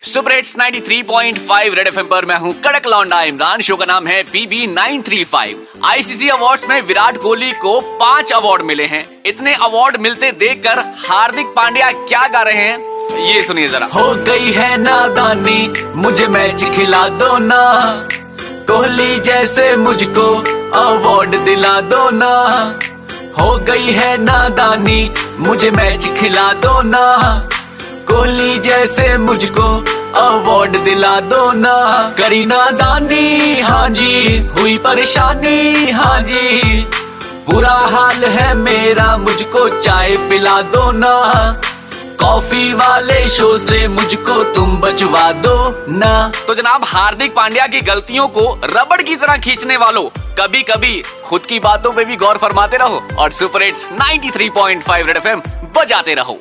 Super hits 93.5 red FM पर मैं हूँ कड़क लौंडा इमरान। शो का नाम है पीबी 935 आईसीसी अवार्ड्स में विराट कोहली को पाँच अवार्ड मिले हैं। इतने अवार्ड मिलते देखकर हार्दिक पांड्या क्या गा रहे हैं? ये सुनिए जरा। हो गई है नादानी, मुझे मैच खिला दो ना। कोहली जैसे मुझको अवार्ड दिला दो ना। हो गई है नादानी, मुझे मैच खिला दो ना। कोहली जैसे मुझको अवार्ड दिला दो ना। करी नादानी हाँ जी, हुई परेशानी हाँ जी। बुरा हाल है मेरा, मुझको चाय पिला दो ना। कॉफ़ी वाले शो से मुझको तुम बचवा दो ना। तो जनाब, हार्दिक पांड्या की गलतियों को रबड़ की तरह खींचने वालों कभी कभी खुद की बातों पे भी गौर फरमाते रहो और सुपर हिट्स 93.5 रेड एफएम बजाते रहो।